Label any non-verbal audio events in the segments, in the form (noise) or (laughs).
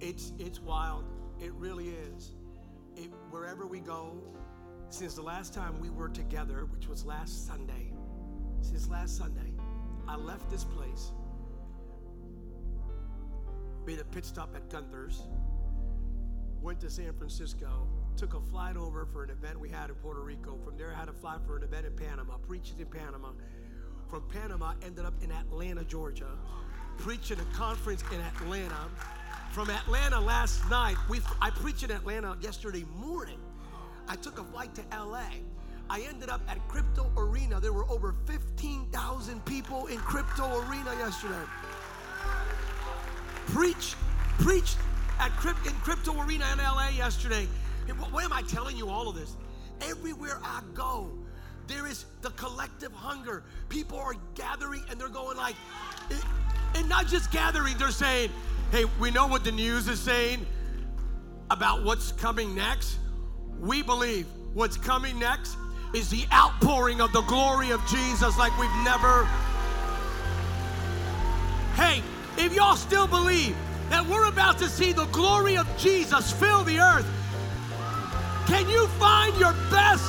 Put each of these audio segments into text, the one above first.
It's it's wild. It really is. It, wherever we go, since the last time we were together, which was last Sunday, since last Sunday, I left this place, made a pit stop at Gunther's, went to San Francisco, took a flight over for an event we had in Puerto Rico. From there, I had a flight for an event in Panama, preached in Panama. From Panama, ended up in Atlanta, Georgia, preaching a conference in Atlanta. From Atlanta last night, we I preached in Atlanta yesterday morning. I took a flight to LA. I ended up at Crypto Arena. There were over 15,000 people in Crypto Arena yesterday. Preach, preached at in Crypto Arena in LA yesterday. Why am I telling you all of this? Everywhere I go, there is the collective hunger. People are gathering and they're going like, eh, and not just gathering, they're saying, hey, we know what the news is saying about what's coming next. We believe what's coming next is the outpouring of the glory of Jesus like we've never. Hey, if y'all still believe that we're about to see the glory of Jesus fill the earth, can you find your best?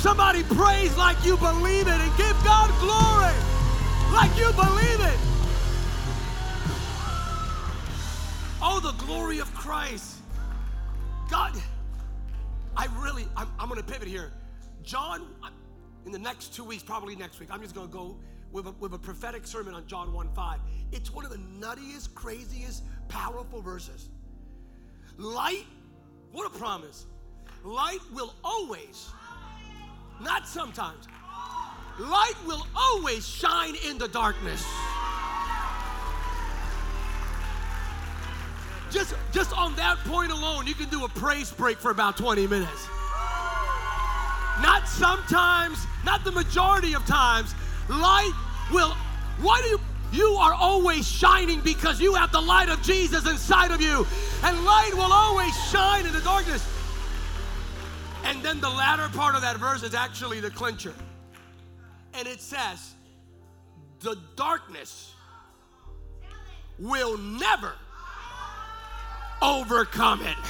Somebody praise like you believe it and give God glory like you believe it. Oh, the glory of Christ. God, I really, I'm, I'm going to pivot here. John, in the next two weeks, probably next week, I'm just going to go with a, with a prophetic sermon on John 1 5. It's one of the nuttiest, craziest, powerful verses. Light, what a promise. Light will always, not sometimes, light will always shine in the darkness. Just, just on that point alone, you can do a praise break for about 20 minutes. Not sometimes, not the majority of times, light will, why do you, you are always shining because you have the light of Jesus inside of you. And light will always shine in the darkness. And then the latter part of that verse is actually the clincher. And it says, the darkness will never overcome it. (sighs)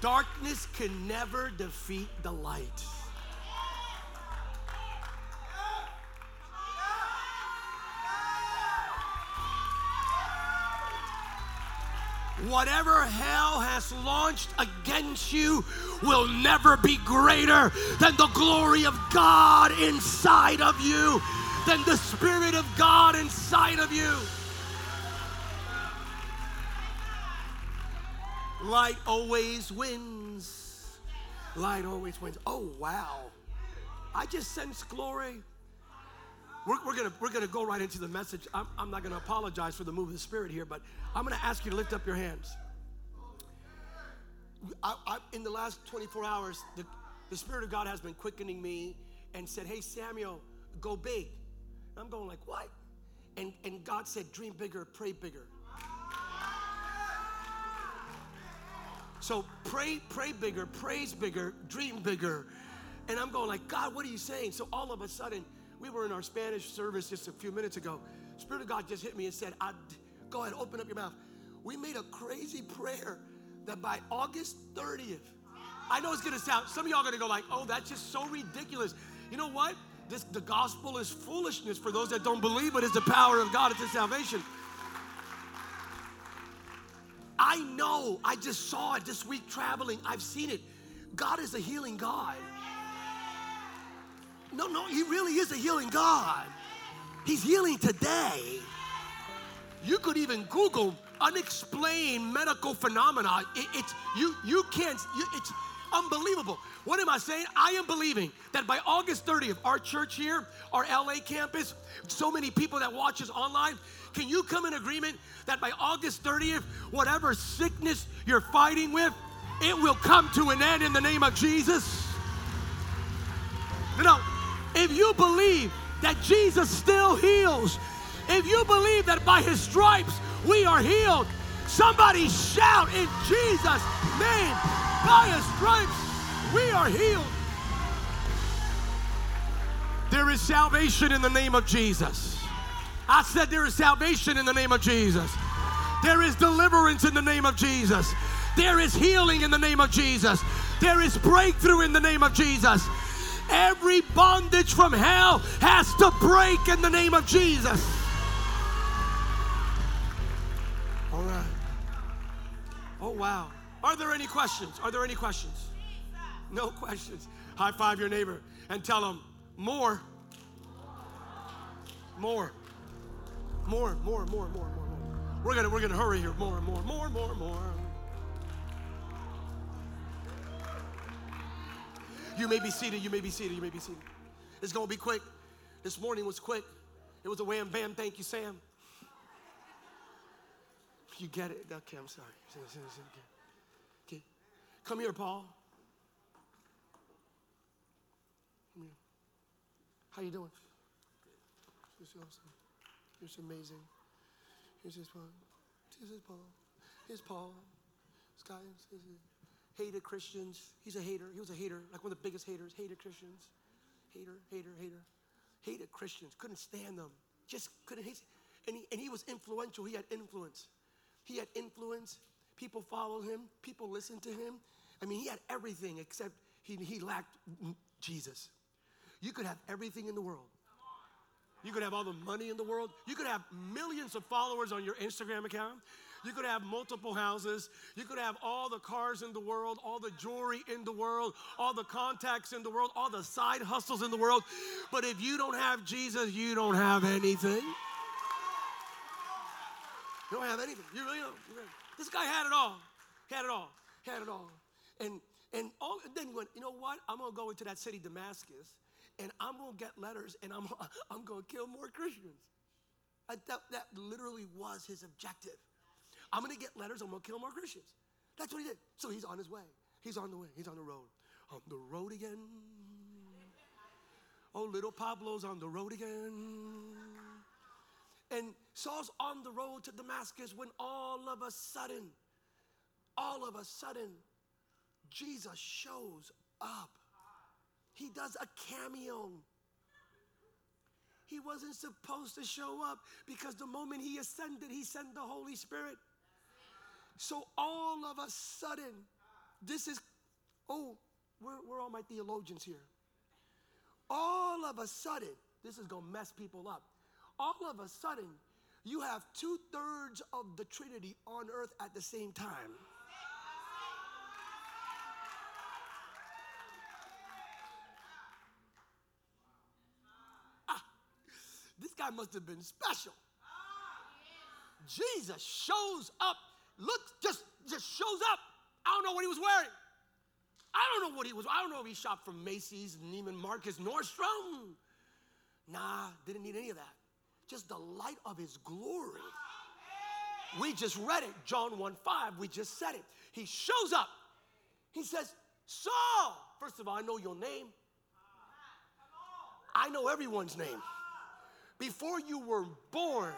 Darkness can never defeat the light. Whatever hell has launched against you will never be greater than the glory of God inside of you, than the Spirit of God inside of you. Light always wins. Light always wins. Oh, wow. I just sense glory. We're, we're, gonna, we're gonna go right into the message. I'm, I'm not gonna apologize for the move of the Spirit here, but I'm gonna ask you to lift up your hands. I, I, in the last 24 hours, the, the Spirit of God has been quickening me and said, Hey, Samuel, go big. And I'm going like, What? And, and God said, Dream bigger, pray bigger. So pray, pray bigger, praise bigger, dream bigger. And I'm going like, God, what are you saying? So all of a sudden, we were in our Spanish service just a few minutes ago. Spirit of God just hit me and said, Go ahead, open up your mouth. We made a crazy prayer that by August 30th, I know it's gonna sound, some of y'all are gonna go like, oh, that's just so ridiculous. You know what? This, the gospel is foolishness for those that don't believe but it is the power of God, it's a salvation. I know, I just saw it this week traveling, I've seen it. God is a healing God. No, no, He really is a healing God. He's healing today. You could even Google unexplained medical phenomena. It, it's you. You can't. You, it's unbelievable. What am I saying? I am believing that by August 30th, our church here, our LA campus, so many people that watch us online, can you come in agreement that by August 30th, whatever sickness you're fighting with, it will come to an end in the name of Jesus? You know, if you believe that Jesus still heals, if you believe that by his stripes we are healed, somebody shout in Jesus' name, by his stripes we are healed. There is salvation in the name of Jesus. I said there is salvation in the name of Jesus. There is deliverance in the name of Jesus. There is healing in the name of Jesus. There is breakthrough in the name of Jesus. Every bondage from hell has to break in the name of Jesus. All right. Oh, wow. Are there any questions? Are there any questions? No questions. High five your neighbor and tell them more. More. More, more, more, more, more, more. We're gonna we're gonna hurry here. More, and more, more, more, more. You may be seated, you may be seated, you may be seated. It's gonna be quick. This morning was quick. It was a wham bam, thank you, Sam. You get it? Okay, I'm sorry. Okay. Come here, Paul. Come here. How you doing? So awesome. You're amazing. Here's his Paul. This is Paul. Here's Paul. This is hated Christians. He's a hater. He was a hater, like one of the biggest haters. Hated Christians. Hater, hater, hater. Hated Christians. Couldn't stand them. Just couldn't hate. And he, and he was influential. He had influence. He had influence. People followed him. People listened to him. I mean, he had everything except he, he lacked Jesus. You could have everything in the world. You could have all the money in the world. You could have millions of followers on your Instagram account. You could have multiple houses. You could have all the cars in the world, all the jewelry in the world, all the contacts in the world, all the side hustles in the world. But if you don't have Jesus, you don't have anything. You don't have anything. You really don't. This guy had it all. Had it all. Had it all. And and all, then he went, you know what? I'm gonna go into that city, Damascus, and I'm gonna get letters, and I'm (laughs) I'm gonna kill more Christians. I, that, that literally was his objective. I'm gonna get letters, I'm gonna kill more Christians. That's what he did. So he's on his way. He's on the way. He's on the road. On the road again. Oh, little Pablo's on the road again. And Saul's on the road to Damascus when all of a sudden, all of a sudden, Jesus shows up. He does a cameo. He wasn't supposed to show up because the moment he ascended, he sent the Holy Spirit. So all of a sudden, this is, oh, where are all my theologians here? All of a sudden, this is going to mess people up all of a sudden, you have two thirds of the Trinity on earth at the same time. Ah, this guy must have been special. Jesus shows up, looks, just, just shows up. I don't know what he was wearing. I don't know what he was. I don't know if he shopped from Macy's, Neiman Marcus, Nordstrom. Nah, didn't need any of that just the light of his glory. We just read it, John 1 5. We just said it. He shows up. He says, Saul, first of all, I know your name. I know everyone's name. Before you were born,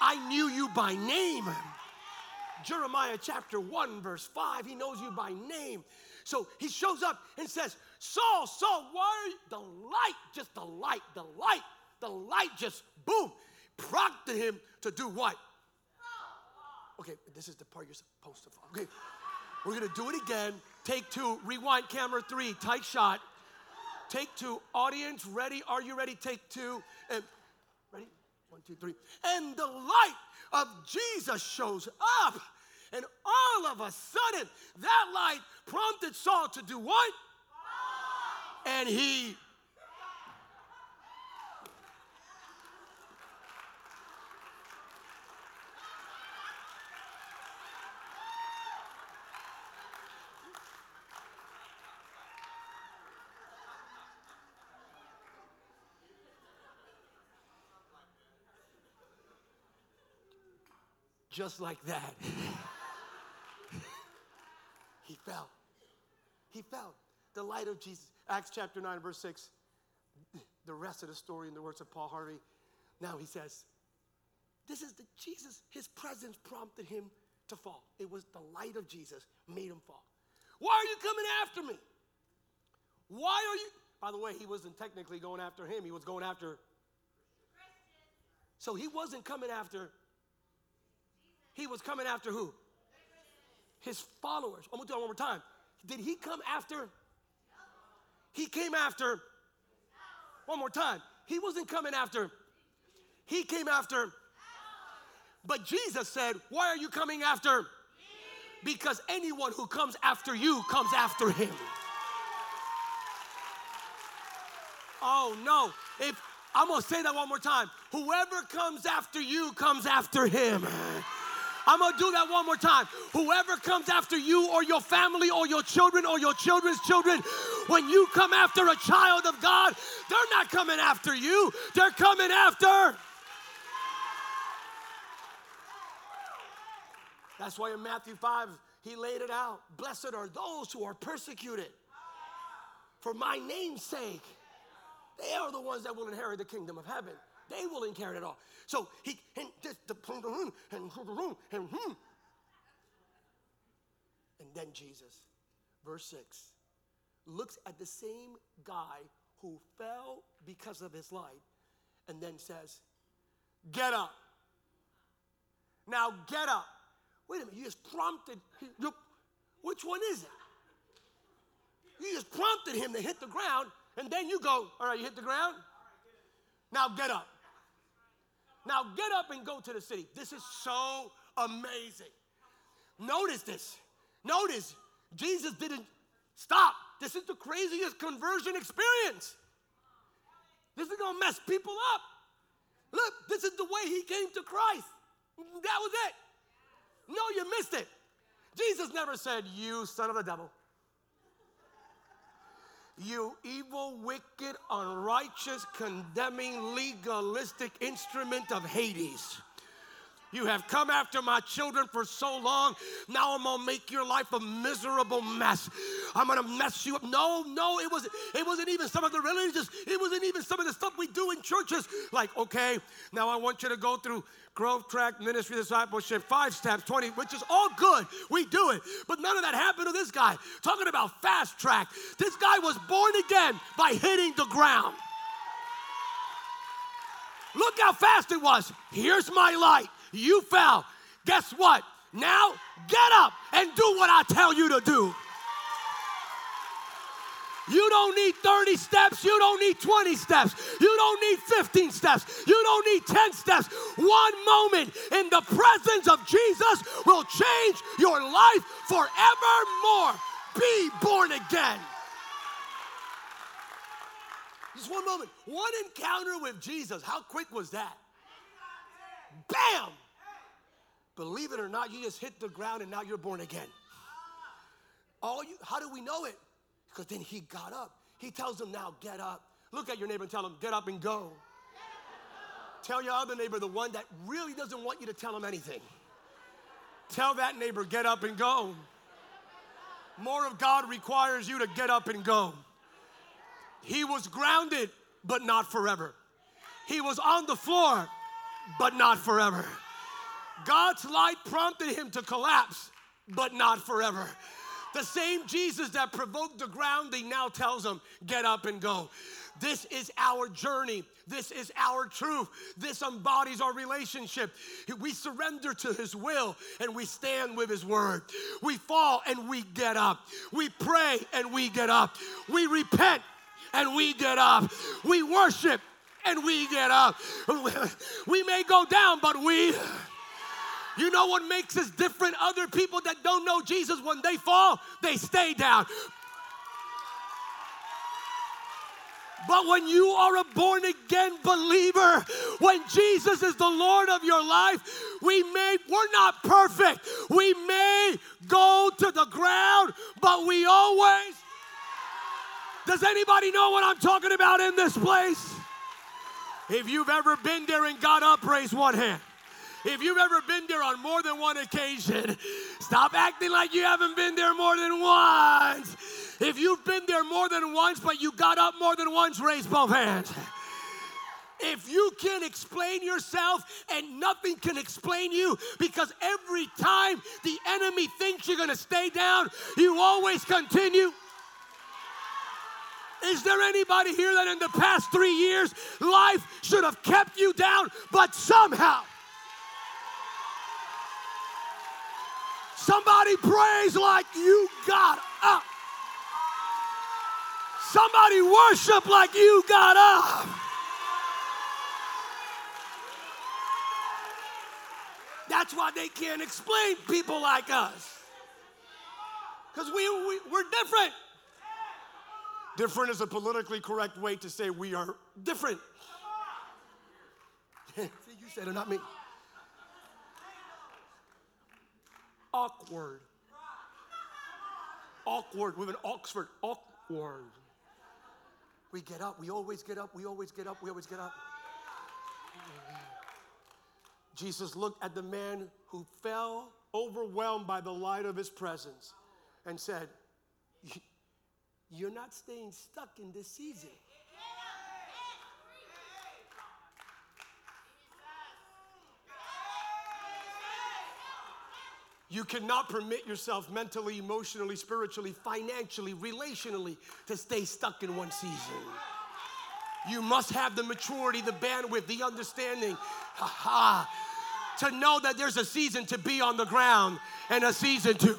I knew you by name. Jeremiah chapter 1, verse 5, he knows you by name. So he shows up and says, Saul, Saul, why? The light, just the light, the light the light just boom prompted him to do what? Okay, this is the part you're supposed to follow. Okay, we're gonna do it again. Take two, rewind camera three, tight shot. Take two, audience ready? Are you ready? Take two, and ready? One, two, three. And the light of Jesus shows up, and all of a sudden, that light prompted Saul to do what? And he just like that. (laughs) he fell. He fell. The light of Jesus. Acts chapter 9, verse 6. The rest of the story in the words of Paul Harvey. Now he says, This is the Jesus, his presence prompted him to fall. It was the light of Jesus made him fall. Why are you coming after me? Why are you? By the way, he wasn't technically going after him, he was going after. So he wasn't coming after, he was coming after who? His followers. I'm gonna do it one more time. Did he come after? He came after, one more time. He wasn't coming after, he came after. But Jesus said, Why are you coming after? Because anyone who comes after you comes after him. Oh no. If I'm gonna say that one more time. Whoever comes after you comes after him. I'm gonna do that one more time. Whoever comes after you or your family or your children or your children's children, when you come after a child of God, they're not coming after you, they're coming after. That's why in Matthew 5, he laid it out. Blessed are those who are persecuted for my name's sake. They are the ones that will inherit the kingdom of heaven. They will inherit it all. So he and the and and hmm. and then Jesus, verse six, looks at the same guy who fell because of his light, and then says, "Get up." Now get up. Wait a minute. You just prompted. Which one is it? You just prompted him to hit the ground, and then you go, All right, you hit the ground? Now get up. Now get up and go to the city. This is so amazing. Notice this. Notice Jesus didn't stop. This is the craziest conversion experience. This is gonna mess people up. Look, this is the way he came to Christ. That was it. No, you missed it. Jesus never said, You son of the devil. You evil, wicked, unrighteous, condemning, legalistic instrument of Hades. You have come after my children for so long. Now I'm gonna make your life a miserable mess. I'm gonna mess you up. No, no, it was it wasn't even some of the religious, it wasn't even some of the stuff we do in churches. Like, okay, now I want you to go through growth track, ministry, discipleship, five steps, 20, which is all good. We do it. But none of that happened to this guy. Talking about fast track. This guy was born again by hitting the ground. Look how fast it was. Here's my light. You fell. Guess what? Now get up and do what I tell you to do. You don't need 30 steps. You don't need 20 steps. You don't need 15 steps. You don't need 10 steps. One moment in the presence of Jesus will change your life forevermore. Be born again. Just one moment. One encounter with Jesus. How quick was that? Bam! Believe it or not, you just hit the ground and now you're born again. All you, how do we know it? Because then he got up. He tells them now, get up. Look at your neighbor and tell him, get up and go. Tell your other neighbor, the one that really doesn't want you to tell him anything. Tell that neighbor, get up and go. More of God requires you to get up and go. He was grounded, but not forever. He was on the floor, but not forever. God's light prompted him to collapse, but not forever. The same Jesus that provoked the grounding now tells him, Get up and go. This is our journey. This is our truth. This embodies our relationship. We surrender to His will and we stand with His word. We fall and we get up. We pray and we get up. We repent and we get up. We worship and we get up. (laughs) We may go down, but we you know what makes us different? Other people that don't know Jesus, when they fall, they stay down. But when you are a born again believer, when Jesus is the Lord of your life, we may, we're not perfect. We may go to the ground, but we always. Does anybody know what I'm talking about in this place? If you've ever been there and got up, raise one hand. If you've ever been there on more than one occasion, stop acting like you haven't been there more than once. If you've been there more than once, but you got up more than once, raise both hands. If you can explain yourself and nothing can explain you because every time the enemy thinks you're going to stay down, you always continue. Is there anybody here that in the past three years life should have kept you down, but somehow somebody prays like you got up? Somebody worship like you got up. That's why they can't explain people like us. Because we, we, we're different. Different is a politically correct way to say we are different. See, (laughs) you said it, not me. Awkward. Awkward with an Oxford. Awkward. We get up, we always get up, we always get up, we always get up. Jesus looked at the man who fell overwhelmed by the light of his presence and said, You're not staying stuck in this season. You cannot permit yourself mentally, emotionally, spiritually, financially, relationally to stay stuck in one season. You must have the maturity, the bandwidth, the understanding, ha ha, to know that there's a season to be on the ground and a season to.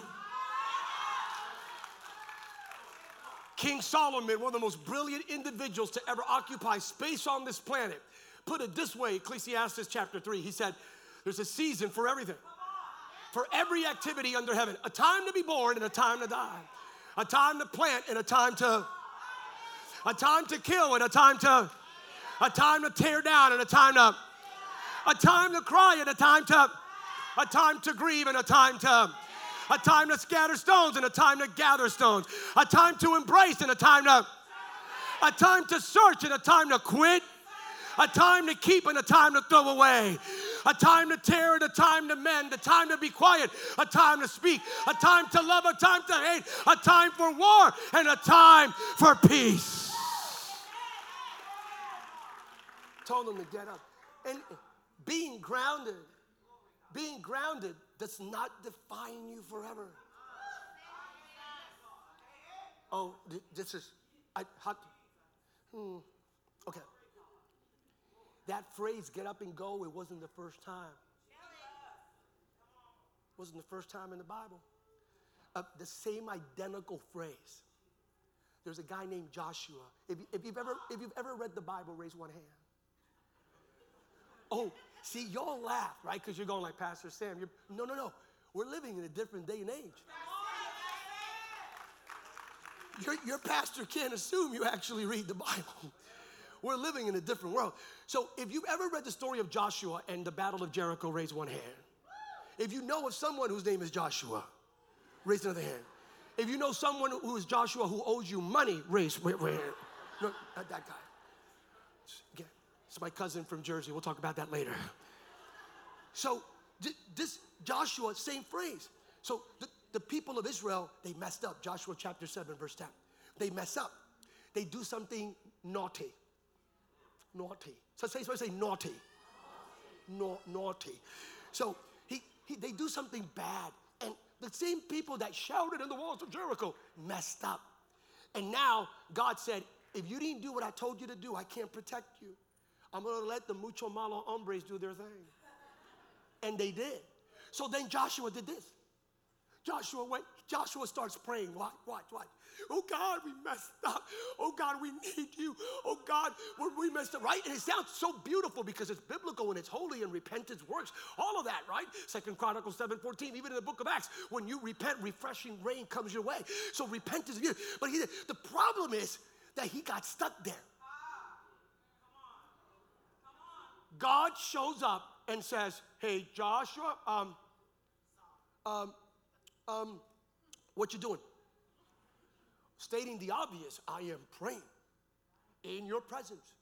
King Solomon, one of the most brilliant individuals to ever occupy space on this planet, put it this way Ecclesiastes chapter 3. He said, There's a season for everything, for every activity under heaven, a time to be born and a time to die, a time to plant and a time to, a time to kill and a time to, a time to tear down and a time to, a time to cry and a time to, a time to grieve and a time to, a time to scatter stones and a time to gather stones, a time to embrace and a time to, a time to search and a time to quit, a time to keep and a time to throw away, a time to tear and a time to mend, a time to be quiet, a time to speak, a time to love, a time to hate, a time for war and a time for peace. Told them to get up. And being grounded, being grounded does not define you forever. Oh, this is, I, hot, hmm, okay. That phrase, get up and go, it wasn't the first time. It wasn't the first time in the Bible. Uh, the same identical phrase. There's a guy named Joshua. If, if, you've ever, if you've ever read the Bible, raise one hand. Oh, See, y'all laugh, right? Because you're going like, Pastor Sam, you're, no, no, no. We're living in a different day and age. Your, your pastor can't assume you actually read the Bible. We're living in a different world. So, if you've ever read the story of Joshua and the Battle of Jericho, raise one hand. If you know of someone whose name is Joshua, raise another hand. If you know someone who is Joshua who owes you money, raise, wait, wait, no, not that guy. Again, it's my cousin from Jersey. We'll talk about that later. So, this Joshua, same phrase. So, the, the people of Israel, they messed up. Joshua chapter 7, verse 10. They mess up. They do something naughty. Naughty. So, say, so say naughty. No, naughty. So, he, he, they do something bad. And the same people that shouted in the walls of Jericho messed up. And now God said, if you didn't do what I told you to do, I can't protect you. I'm going to let the mucho malo hombres do their thing. And they did. So then Joshua did this. Joshua went, Joshua starts praying. Watch, watch, watch. Oh God, we messed up. Oh God, we need you. Oh God, we messed up, right? And it sounds so beautiful because it's biblical and it's holy and repentance works. All of that, right? Second Chronicles 7 14, even in the book of Acts, when you repent, refreshing rain comes your way. So repentance, but he, the problem is that he got stuck there. God shows up and says, Hey, Joshua, um, um, um, what you doing? Stating the obvious, I am praying in your presence,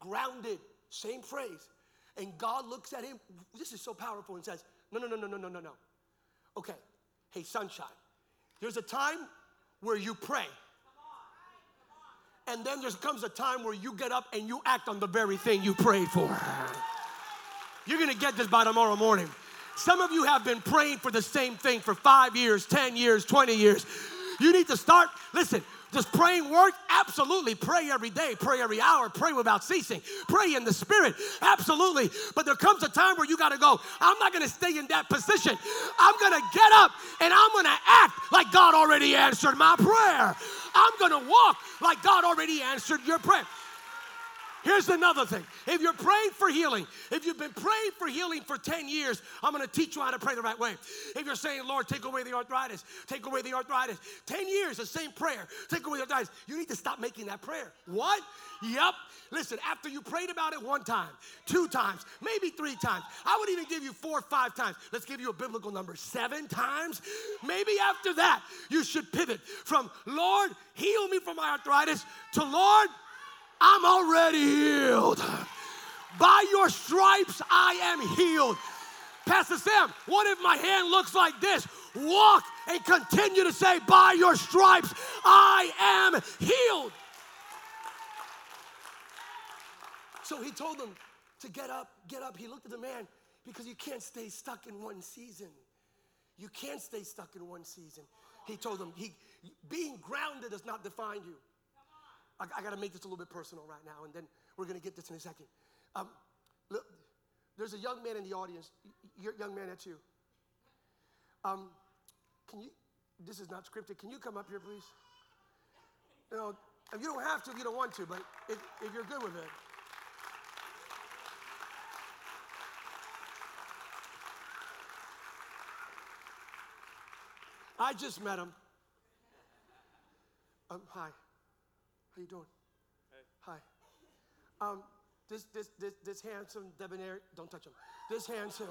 grounded, same phrase. And God looks at him, this is so powerful, and says, No, no, no, no, no, no, no, no. Okay, hey, sunshine, there's a time where you pray. And then there comes a time where you get up and you act on the very thing you prayed for. You're gonna get this by tomorrow morning. Some of you have been praying for the same thing for five years, 10 years, 20 years. You need to start, listen, Does praying work? Absolutely. Pray every day, pray every hour, pray without ceasing, pray in the spirit. Absolutely. But there comes a time where you got to go, I'm not going to stay in that position. I'm going to get up and I'm going to act like God already answered my prayer. I'm going to walk like God already answered your prayer. Here's another thing. If you're praying for healing, if you've been praying for healing for 10 years, I'm going to teach you how to pray the right way. If you're saying, Lord, take away the arthritis, take away the arthritis, 10 years, the same prayer, take away the arthritis, you need to stop making that prayer. What? Yep. Listen, after you prayed about it one time, two times, maybe three times, I would even give you four or five times. Let's give you a biblical number seven times. Maybe after that, you should pivot from, Lord, heal me from my arthritis, to Lord, I'm already healed. By your stripes, I am healed. Pastor Sam, what if my hand looks like this? Walk and continue to say, By your stripes, I am healed. So he told them to get up, get up. He looked at the man because you can't stay stuck in one season. You can't stay stuck in one season. He told them, he, being grounded does not define you. I, I got to make this a little bit personal right now, and then we're going to get this in a second. Um, look, there's a young man in the audience. You're young man, that's you. Um, can you? This is not scripted. Can you come up here, please? Know, you don't have to if you don't want to, but if, if you're good with it. I just met him. Um, hi. How you doing? Hey. Hi. Um, this, this, this, this handsome debonair, don't touch him. This handsome.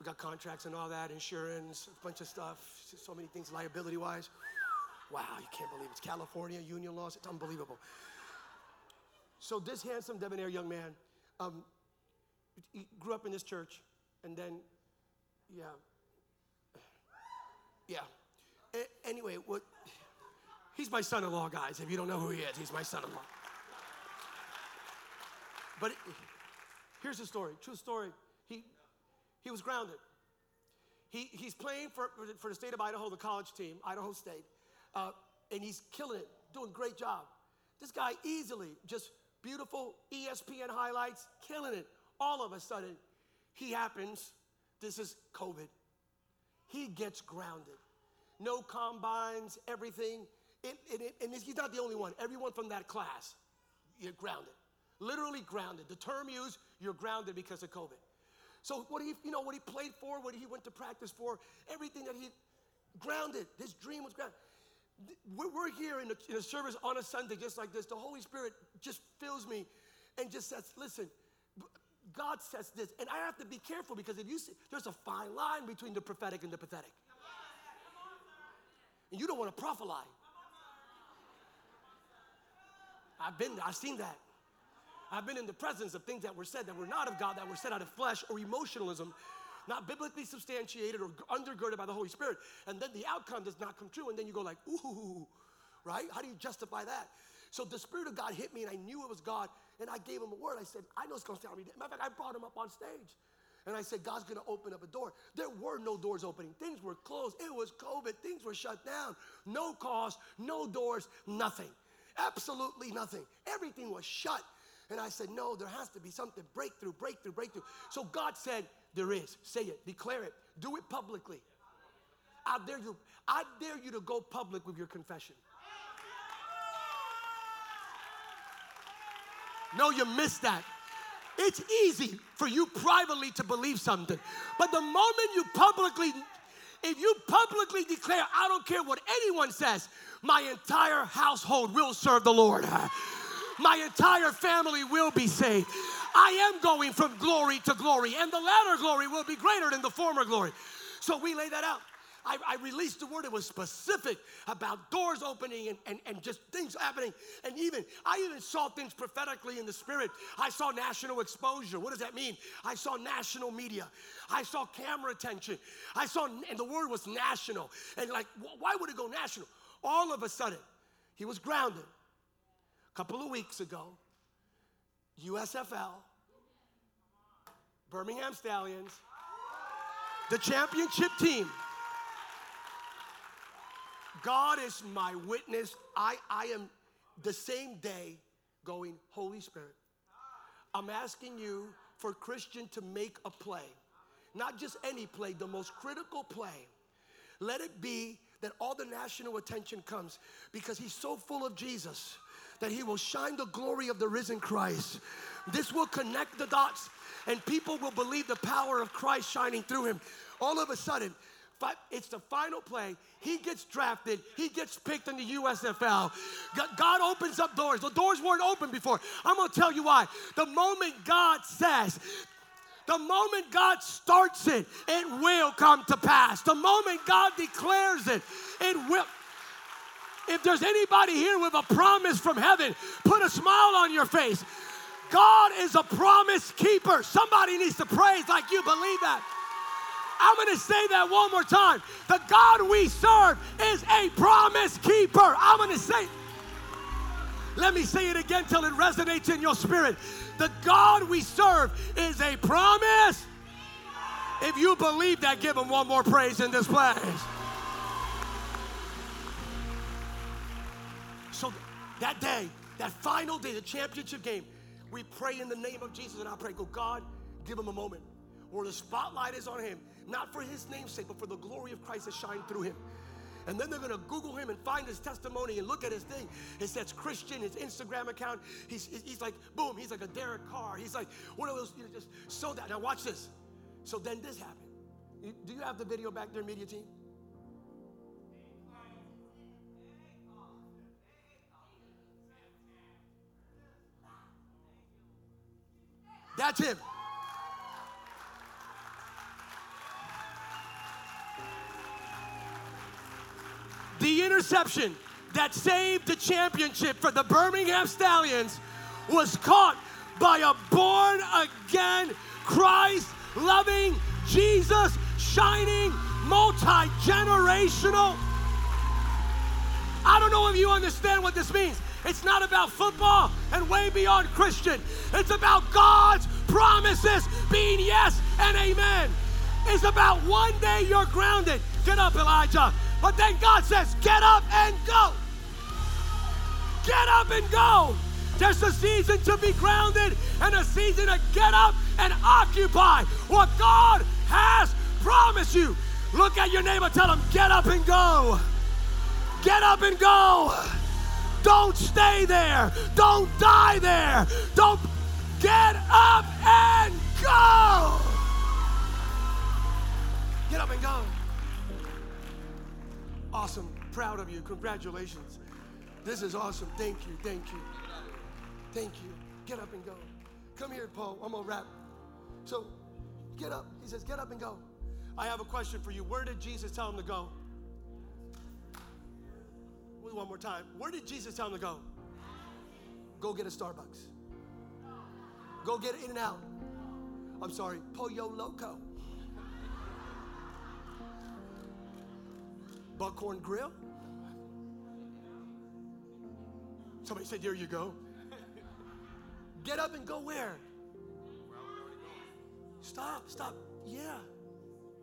We got contracts and all that, insurance, a bunch of stuff, so many things liability wise. Wow, you can't believe it. it's California, union laws, it's unbelievable. So, this handsome debonair young man, um, he grew up in this church, and then, yeah, yeah. A- anyway, what He's my son in law, guys. If you don't know who he is, he's my son in law. But it, here's the story true story. He, he was grounded. He, he's playing for, for the state of Idaho, the college team, Idaho State, uh, and he's killing it, doing a great job. This guy easily, just beautiful ESPN highlights, killing it. All of a sudden, he happens, this is COVID. He gets grounded. No combines, everything. It, it, and he's not the only one. Everyone from that class, you're grounded. Literally grounded. The term used, you're grounded because of COVID. So what he, you know, what he played for, what he went to practice for, everything that he grounded. His dream was grounded. We're here in a, in a service on a Sunday just like this. The Holy Spirit just fills me and just says, listen, God says this. And I have to be careful because if you see, there's a fine line between the prophetic and the pathetic. And you don't want to prophesy. I've been there, I've seen that. I've been in the presence of things that were said that were not of God, that were said out of flesh or emotionalism, not biblically substantiated or undergirded by the Holy Spirit. And then the outcome does not come true. And then you go like, ooh, right? How do you justify that? So the Spirit of God hit me and I knew it was God. And I gave him a word. I said, I know it's going to sound ridiculous. Matter of fact, I brought him up on stage. And I said, God's going to open up a door. There were no doors opening. Things were closed. It was COVID. Things were shut down. No cost, no doors, nothing. Absolutely nothing. Everything was shut. And I said, No, there has to be something breakthrough, breakthrough, breakthrough. So God said, There is. Say it, declare it, do it publicly. I dare you, I dare you to go public with your confession. No, you missed that. It's easy for you privately to believe something. But the moment you publicly, if you publicly declare, I don't care what anyone says, my entire household will serve the Lord. (laughs) My entire family will be saved. I am going from glory to glory, and the latter glory will be greater than the former glory. So we lay that out. I, I, released the word. It was specific about doors opening and, and, and just things happening. And even, I even saw things prophetically in the spirit. I saw national exposure. What does that mean? I saw national media. I saw camera attention. I saw, and the word was national. And like, why would it go national? all of a sudden, he was grounded. A couple of weeks ago, USFL, Birmingham Stallions, the championship team, God is my witness. I, I am the same day going, Holy Spirit, I'm asking you for Christian to make a play. Not just any play, the most critical play. Let it be that all the national attention comes because he's so full of Jesus that he will shine the glory of the risen Christ. This will connect the dots and people will believe the power of Christ shining through him. All of a sudden, it's the final play. He gets drafted. He gets picked in the USFL. God opens up doors. The doors weren't open before. I'm going to tell you why. The moment God says, the moment God starts it, it will come to pass. The moment God declares it, it will. If there's anybody here with a promise from heaven, put a smile on your face. God is a promise keeper. Somebody needs to praise like you believe that. I'm going to say that one more time. The God we serve is a promise keeper. I'm going to say, let me say it again till it resonates in your spirit. The God we serve is a promise. If you believe that, give him one more praise in this place. So that day, that final day, the championship game, we pray in the name of Jesus and I pray, go, God, give him a moment where the spotlight is on him not for his namesake, but for the glory of Christ to shine through him. And then they're gonna Google him and find his testimony and look at his thing. It says Christian, his Instagram account. He's, he's like, boom, he's like a Derek Carr. He's like one of those, you know, just so that. Now watch this. So then this happened. Do you have the video back there, media team? That's him. The interception that saved the championship for the Birmingham Stallions was caught by a born again, Christ loving, Jesus shining, multi generational. I don't know if you understand what this means. It's not about football and way beyond Christian. It's about God's promises being yes and amen. It's about one day you're grounded. Get up, Elijah. But then God says, get up and go. Get up and go. There's a season to be grounded and a season to get up and occupy what God has promised you. Look at your neighbor, tell him, get up and go. Get up and go. Don't stay there. Don't die there. Don't get up and go. Get up and go. Awesome. Proud of you. Congratulations. This is awesome. Thank you. Thank you. Thank you. Get up and go. Come here, Paul. I'm going to wrap. So get up. He says, Get up and go. I have a question for you. Where did Jesus tell him to go? One more time. Where did Jesus tell him to go? Go get a Starbucks. Go get In and Out. I'm sorry, Pollo Loco. Buckhorn Grill? Somebody said, There you go. Get up and go where? Stop, stop. Yeah.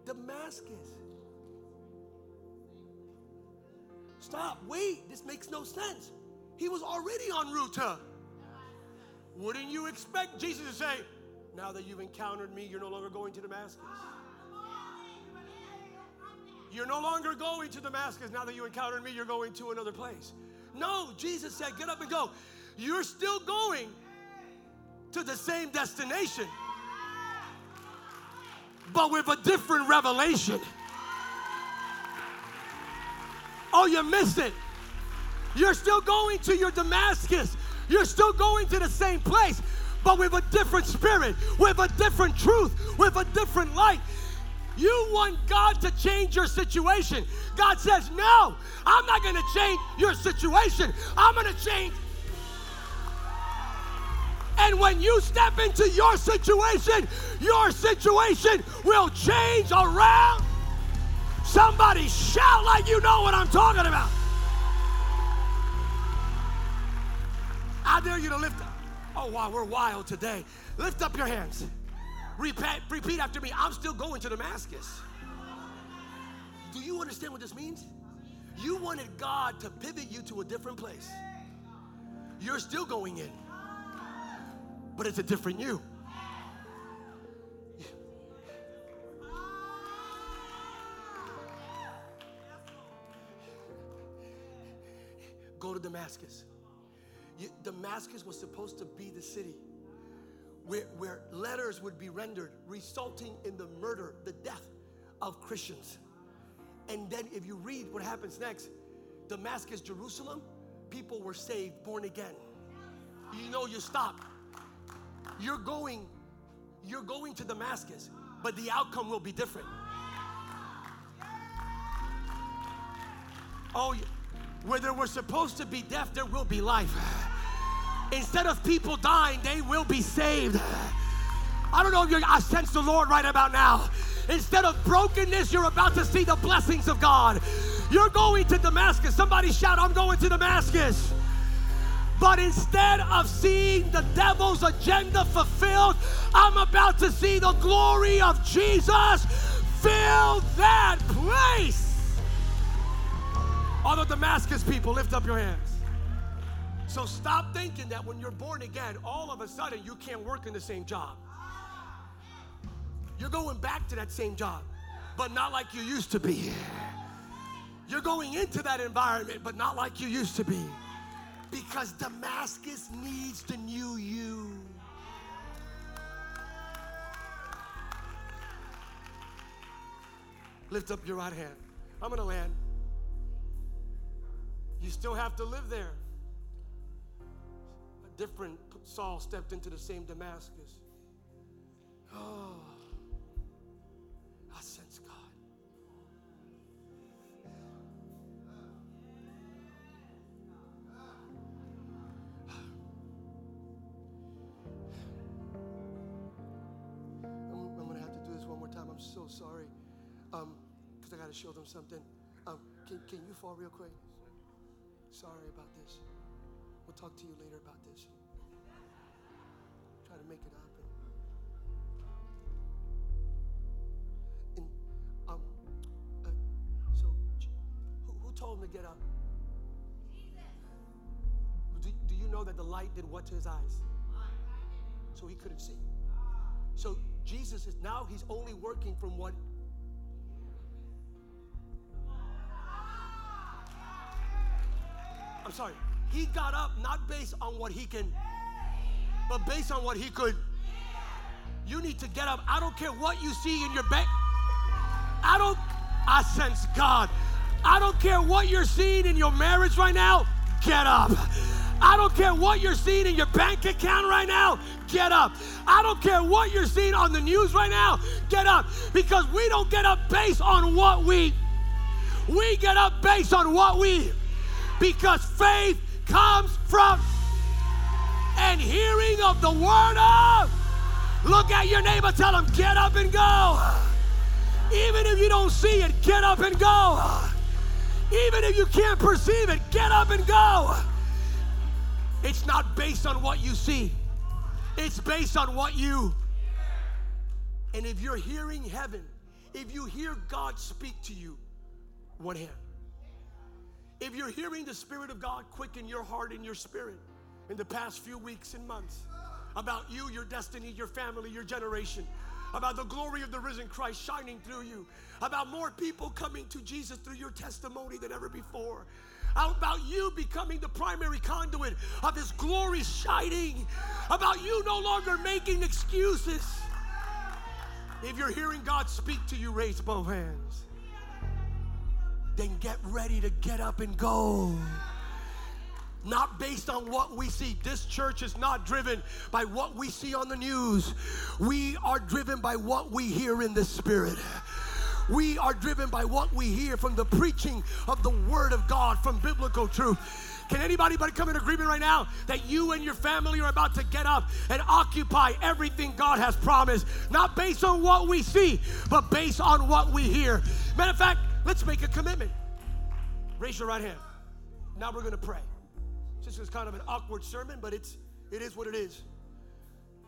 Damascus. Stop, wait, this makes no sense. He was already en route. Wouldn't you expect Jesus to say, Now that you've encountered me, you're no longer going to Damascus? You're no longer going to Damascus. Now that you encountered me, you're going to another place. No, Jesus said, Get up and go. You're still going to the same destination, but with a different revelation. Oh, you missed it. You're still going to your Damascus. You're still going to the same place, but with a different spirit, with a different truth, with a different light. You want God to change your situation. God says, No, I'm not going to change your situation. I'm going to change. And when you step into your situation, your situation will change around. Somebody shout like you know what I'm talking about. I dare you to lift up. Oh, wow, we're wild today. Lift up your hands. Repeat, repeat after me. I'm still going to Damascus. Do you understand what this means? You wanted God to pivot you to a different place. You're still going in, but it's a different you. Go to Damascus. Damascus was supposed to be the city where, where letters would be rendered, resulting in the murder, the death of Christians. And then, if you read what happens next, Damascus, Jerusalem, people were saved, born again. You know, you stop. You're going, you're going to Damascus, but the outcome will be different. Oh, where there were supposed to be death, there will be life. Instead of people dying, they will be saved. I don't know if you're, I sense the Lord right about now. Instead of brokenness, you're about to see the blessings of God. You're going to Damascus. Somebody shout, I'm going to Damascus. But instead of seeing the devil's agenda fulfilled, I'm about to see the glory of Jesus fill that place. All the Damascus people, lift up your hands. So stop thinking that when you're born again, all of a sudden you can't work in the same job. You're going back to that same job, but not like you used to be. You're going into that environment, but not like you used to be. Because Damascus needs the new you. Lift up your right hand. I'm to land. You still have to live there. Different Saul stepped into the same Damascus. Oh, I sense God. I'm, I'm gonna have to do this one more time. I'm so sorry. Um, because I gotta show them something. Um, can, can you fall real quick? Sorry about this. Talk to you later about this. Try to make it happen. And um, uh, so who, who told him to get up? Do, do you know that the light did what to his eyes? So he couldn't see. So Jesus is now he's only working from what I'm sorry. He got up not based on what he can, but based on what he could. You need to get up. I don't care what you see in your bank. I don't, I sense God. I don't care what you're seeing in your marriage right now. Get up. I don't care what you're seeing in your bank account right now. Get up. I don't care what you're seeing on the news right now. Get up. Because we don't get up based on what we, we get up based on what we, because faith comes from and hearing of the word of. Look at your neighbor, tell him, get up and go. Even if you don't see it, get up and go. Even if you can't perceive it, get up and go. It's not based on what you see, it's based on what you. And if you're hearing heaven, if you hear God speak to you, one hand. If you're hearing the Spirit of God quicken your heart and your spirit in the past few weeks and months about you, your destiny, your family, your generation, about the glory of the risen Christ shining through you, about more people coming to Jesus through your testimony than ever before, about you becoming the primary conduit of His glory shining, about you no longer making excuses. If you're hearing God speak to you, raise both hands then get ready to get up and go. Not based on what we see. This church is not driven by what we see on the news. We are driven by what we hear in the Spirit. We are driven by what we hear from the preaching of the Word of God, from biblical truth. Can anybody but come in agreement right now that you and your family are about to get up and occupy everything God has promised, not based on what we see, but based on what we hear? Matter of fact, Let's make a commitment. Raise your right hand. Now we're going to pray. This is kind of an awkward sermon, but it's it is what it is.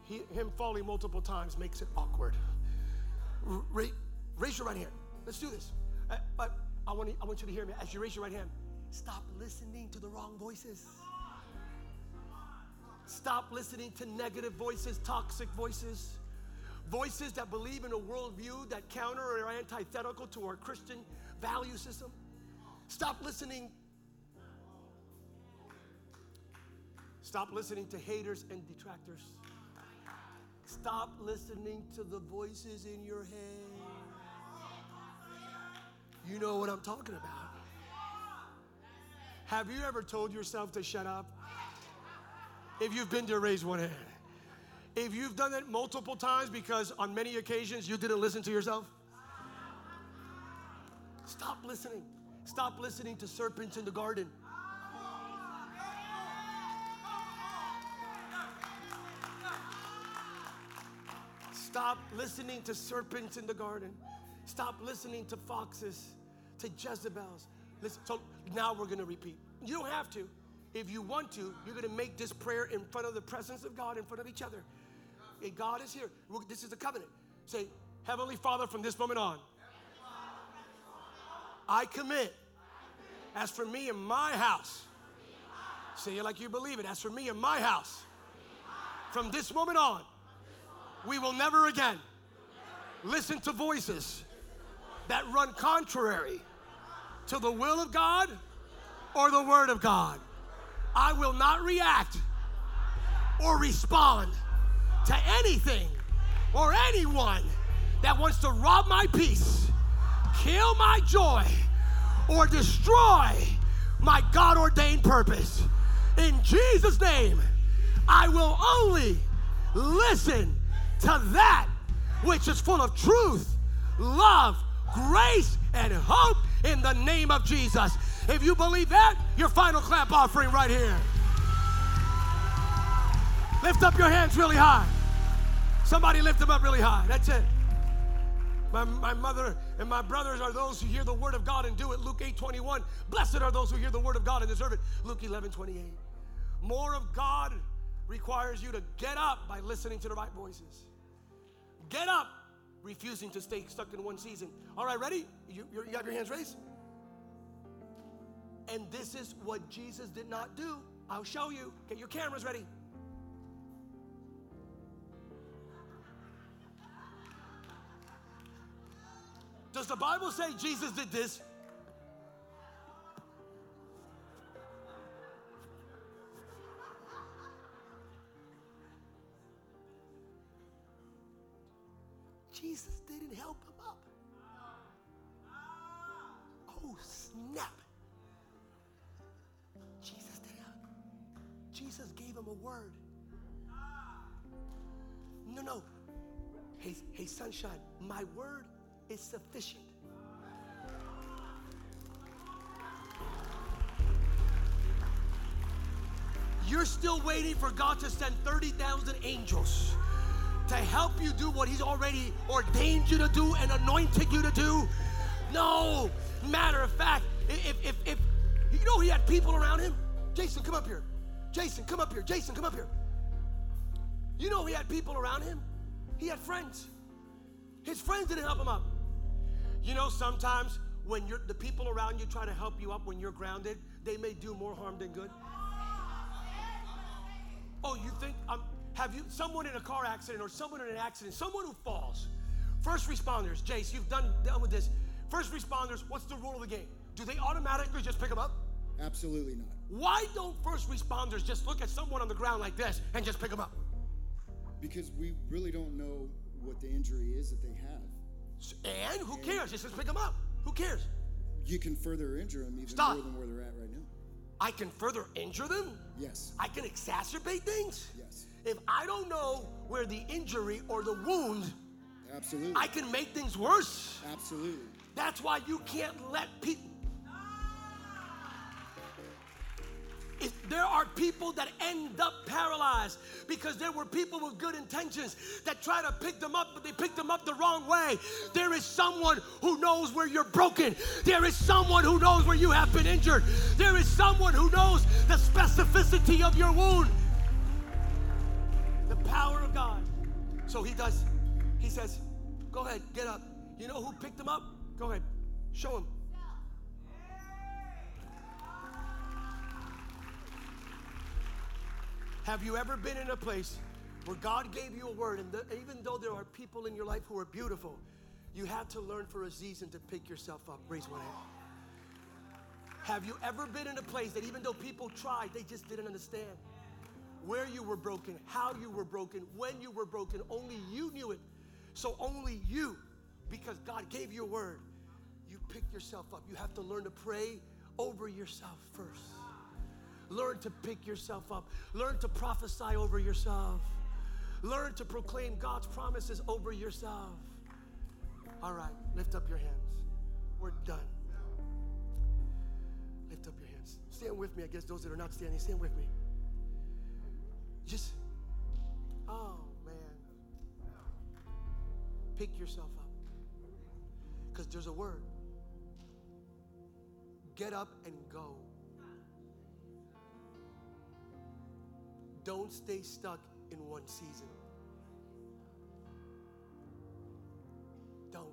He, him falling multiple times makes it awkward. Ra- raise your right hand. Let's do this. Uh, I, I, I want, I want you to hear me as you raise your right hand. Stop listening to the wrong voices. Stop listening to negative voices, toxic voices, voices that believe in a worldview that counter or antithetical to our Christian value system. Stop listening. Stop listening to haters and detractors. Stop listening to the voices in your head. You know what I'm talking about. Have you ever told yourself to shut up? If you've been there, raise one hand. If you've done it multiple times because on many occasions you didn't listen to yourself, stop listening. Stop listening to serpents in the garden. Stop listening to serpents in the garden. Stop listening to foxes, to Jezebels. Listen, so now we're going to repeat. You don't have to. If you want to, you're going to make this prayer in front of the presence of God, in front of each other. Hey, God is here. This is a covenant. Say, Heavenly Father, from this moment on, I commit. As for me and my house, say it like you believe it. As for me and my house, from this moment on, we will never again listen to voices that run contrary to the will of God or the Word of God. I will not react or respond to anything or anyone that wants to rob my peace, kill my joy, or destroy my God ordained purpose. In Jesus' name, I will only listen to that which is full of truth, love, grace, and hope in the name of Jesus. If you believe that, your final clap offering right here. Lift up your hands really high. Somebody lift them up really high. That's it. My, my mother and my brothers are those who hear the word of God and do it. Luke 8 21. Blessed are those who hear the word of God and deserve it. Luke 11 28. More of God requires you to get up by listening to the right voices. Get up, refusing to stay stuck in one season. All right, ready? You, you have your hands raised? And this is what Jesus did not do. I'll show you. Get your cameras ready. Does the Bible say Jesus did this? Jesus didn't help him up. Oh, snap. Jesus didn't help. Jesus gave him a word. No, no. Hey, hey, sunshine, my word is sufficient. You're still waiting for God to send 30,000 angels to help you do what He's already ordained you to do and anointed you to do. No. Matter of fact, if, if, if you know He had people around Him, Jason, come up here. Jason, come up here. Jason, come up here. You know He had people around Him, He had friends. His friends didn't help Him up. You know, sometimes when you're, the people around you try to help you up when you're grounded, they may do more harm than good. Oh, you think um, have you someone in a car accident or someone in an accident, someone who falls? First responders, Jace, you've done done with this. First responders, what's the rule of the game? Do they automatically just pick them up? Absolutely not. Why don't first responders just look at someone on the ground like this and just pick them up? Because we really don't know what the injury is that they have. And who cares? Just pick them up. Who cares? You can further injure them even Stop. more than where they're at right now. I can further injure them? Yes. I can exacerbate things? Yes. If I don't know where the injury or the wound, Absolutely. I can make things worse. Absolutely. That's why you can't let people. If there are people that end up paralyzed because there were people with good intentions that try to pick them up, but they picked them up the wrong way. There is someone who knows where you're broken. There is someone who knows where you have been injured. There is someone who knows the specificity of your wound. The power of God. So he does, he says, Go ahead, get up. You know who picked him up? Go ahead, show him. Have you ever been in a place where God gave you a word, and the, even though there are people in your life who are beautiful, you had to learn for a season to pick yourself up? Raise one hand. Have you ever been in a place that even though people tried, they just didn't understand where you were broken, how you were broken, when you were broken? Only you knew it. So only you, because God gave you a word, you pick yourself up. You have to learn to pray over yourself first. Learn to pick yourself up. Learn to prophesy over yourself. Learn to proclaim God's promises over yourself. All right, lift up your hands. We're done. Lift up your hands. Stand with me. I guess those that are not standing, stand with me. Just, oh man. Pick yourself up. Because there's a word. Get up and go. Don't stay stuck in one season. Don't.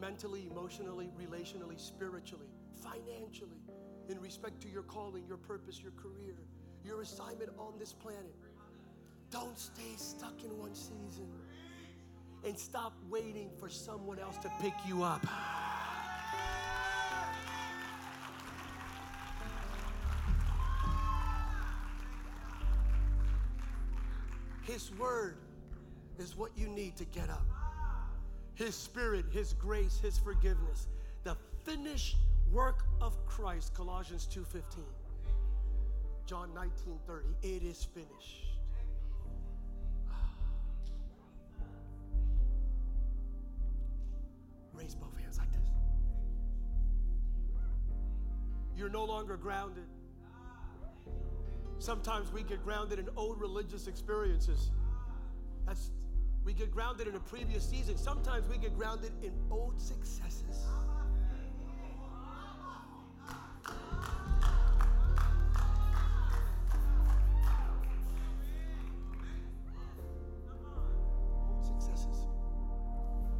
Mentally, emotionally, relationally, spiritually, financially, in respect to your calling, your purpose, your career, your assignment on this planet. Don't stay stuck in one season and stop waiting for someone else to pick you up. His word is what you need to get up. His spirit, His grace, His forgiveness, the finished work of Christ, Colossians 2:15. John 19:30, it is finished. Ah. Raise both hands like this. You're no longer grounded. Sometimes we get grounded in old religious experiences. That's we get grounded in a previous season. Sometimes we get grounded in old successes.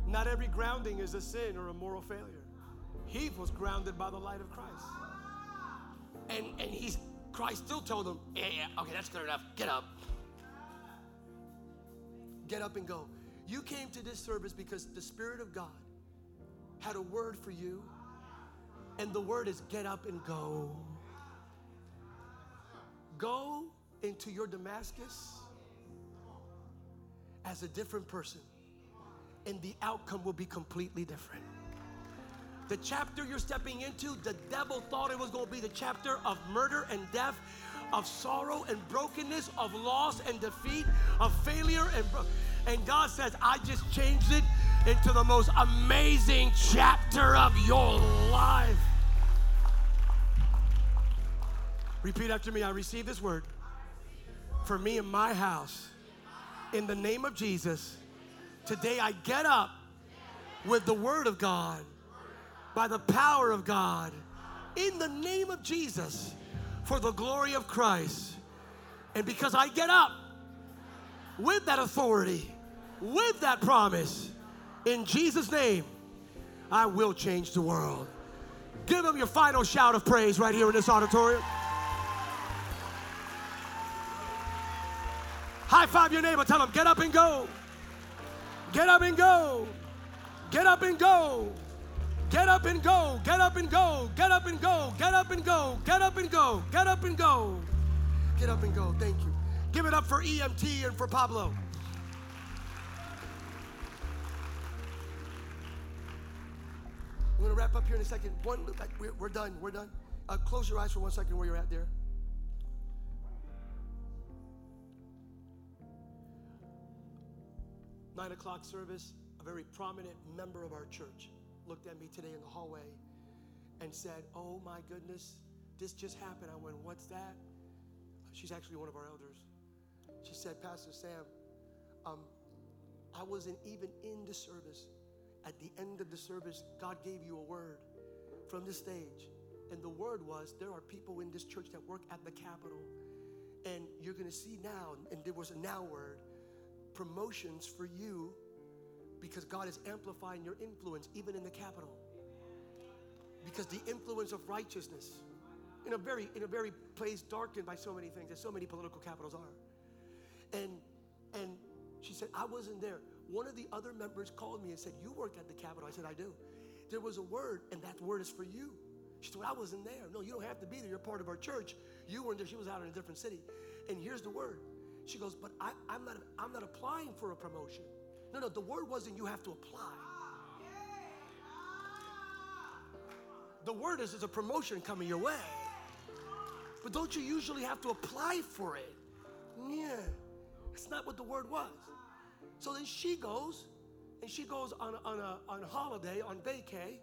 Not every grounding is a sin or a moral failure. He was grounded by the light of Christ. And and he's Christ still told them, yeah, yeah, okay, that's good enough. Get up. Get up and go. You came to this service because the Spirit of God had a word for you, and the word is get up and go. Go into your Damascus as a different person, and the outcome will be completely different. The chapter you're stepping into, the devil thought it was going to be the chapter of murder and death, of sorrow and brokenness, of loss and defeat, of failure and bro- and God says, I just changed it into the most amazing chapter of your life. Repeat after me. I receive this word for me and my house. In the name of Jesus, today I get up with the word of God by the power of God in the name of Jesus for the glory of Christ. And because I get up with that authority, with that promise, in Jesus' name, I will change the world. Give them your final shout of praise right here in this auditorium. High five your neighbor, tell them, get up and go. Get up and go. Get up and go. Get up and go. Get up and go. Get up and go. Get up and go. Get up and go. Get up and go. Get up and go. Thank you. Give it up for EMT and for Pablo. I'm to wrap up here in a second. One, we're, we're done. We're done. Uh, close your eyes for one second where you're at there. Nine o'clock service, a very prominent member of our church looked at me today in the hallway and said, Oh my goodness, this just happened. I went, What's that? She's actually one of our elders. She said, Pastor Sam, um, I wasn't even in the service. At the end of the service, God gave you a word from the stage. And the word was there are people in this church that work at the Capitol. And you're going to see now, and there was a now word, promotions for you because God is amplifying your influence even in the capital. Because the influence of righteousness in a very in a very place darkened by so many things, as so many political capitals are. And and she said, I wasn't there. One of the other members called me and said, You worked at the Capitol. I said, I do. There was a word, and that word is for you. She said, well, I wasn't there. No, you don't have to be there. You're part of our church. You weren't there. She was out in a different city. And here's the word. She goes, But I, I'm not I'm not applying for a promotion. No, no, the word wasn't you have to apply. The word is there's a promotion coming your way. But don't you usually have to apply for it? Yeah. That's not what the word was. So then she goes, and she goes on, on, a, on holiday, on vacay.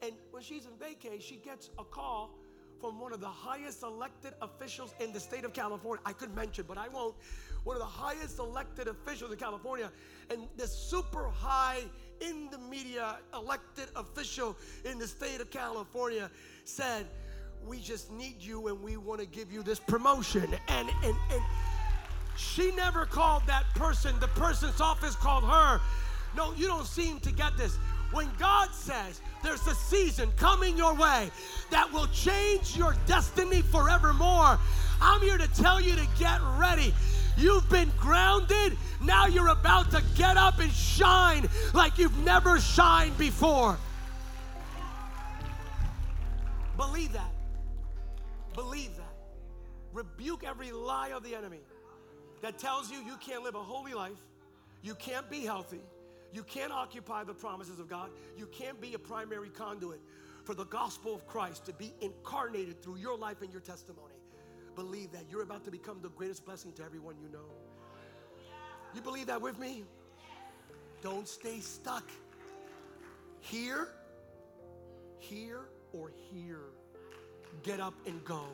And when she's in vacay, she gets a call from one of the highest elected officials in the state of California. I could mention, but I won't. One of the highest elected officials in California. And this super high in the media elected official in the state of California said, We just need you and we want to give you this promotion. And, and, and she never called that person, the person's office called her. No, you don't seem to get this. When God says there's a season coming your way that will change your destiny forevermore, I'm here to tell you to get ready. You've been grounded. Now you're about to get up and shine like you've never shined before. Believe that. Believe that. Rebuke every lie of the enemy that tells you you can't live a holy life, you can't be healthy, you can't occupy the promises of God, you can't be a primary conduit for the gospel of Christ to be incarnated through your life and your testimony. Believe that you're about to become the greatest blessing to everyone you know. You believe that with me? Don't stay stuck here, here, or here. Get up and go.